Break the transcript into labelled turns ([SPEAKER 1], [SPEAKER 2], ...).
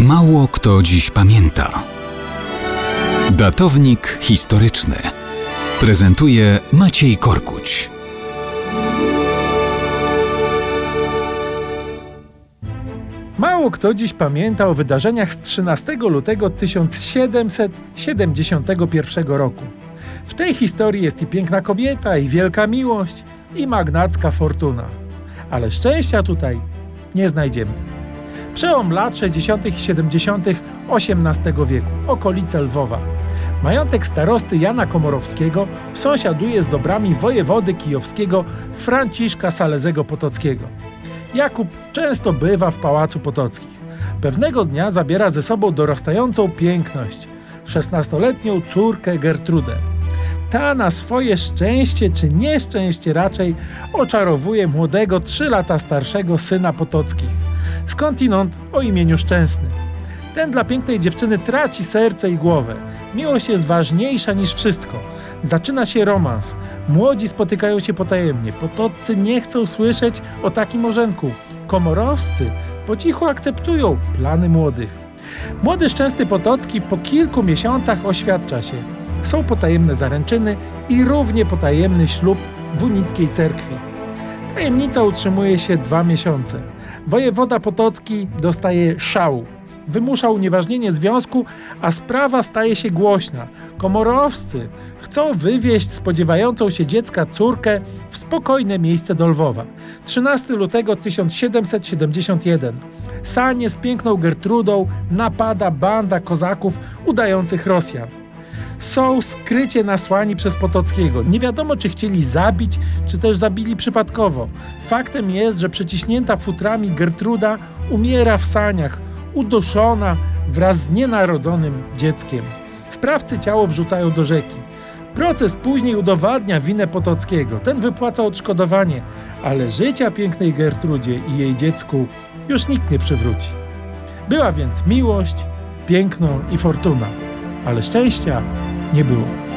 [SPEAKER 1] Mało kto dziś pamięta. Datownik historyczny prezentuje Maciej Korkuć.
[SPEAKER 2] Mało kto dziś pamięta o wydarzeniach z 13 lutego 1771 roku. W tej historii jest i piękna kobieta, i wielka miłość, i magnacka fortuna. Ale szczęścia tutaj nie znajdziemy. Przełom lat 60. i 70. XVIII wieku, okolice Lwowa. Majątek starosty Jana Komorowskiego sąsiaduje z dobrami wojewody kijowskiego Franciszka Salezego Potockiego. Jakub często bywa w Pałacu Potockich. Pewnego dnia zabiera ze sobą dorastającą piękność, 16-letnią córkę Gertrudę. Ta na swoje szczęście czy nieszczęście raczej oczarowuje młodego, trzy lata starszego syna Potockich, skądinąd o imieniu Szczęsny. Ten dla pięknej dziewczyny traci serce i głowę. Miłość jest ważniejsza niż wszystko. Zaczyna się romans. Młodzi spotykają się potajemnie. Potoccy nie chcą słyszeć o takim orzenku. Komorowscy po cichu akceptują plany młodych. Młody Szczęsny Potocki po kilku miesiącach oświadcza się. Są potajemne zaręczyny i równie potajemny ślub w unickiej cerkwi. Tajemnica utrzymuje się dwa miesiące. Wojewoda Potocki dostaje szału wymusza unieważnienie związku, a sprawa staje się głośna. Komorowscy chcą wywieźć spodziewającą się dziecka córkę w spokojne miejsce do Lwowa. 13 lutego 1771. Sanie z piękną Gertrudą napada banda kozaków udających Rosjan są skrycie nasłani przez Potockiego. Nie wiadomo, czy chcieli zabić, czy też zabili przypadkowo. Faktem jest, że przeciśnięta futrami Gertruda umiera w saniach, uduszona wraz z nienarodzonym dzieckiem. Sprawcy ciało wrzucają do rzeki. Proces później udowadnia winę Potockiego. Ten wypłaca odszkodowanie, ale życia pięknej Gertrudzie i jej dziecku już nikt nie przywróci. Była więc miłość, piękno i fortuna, ale szczęścia nie było.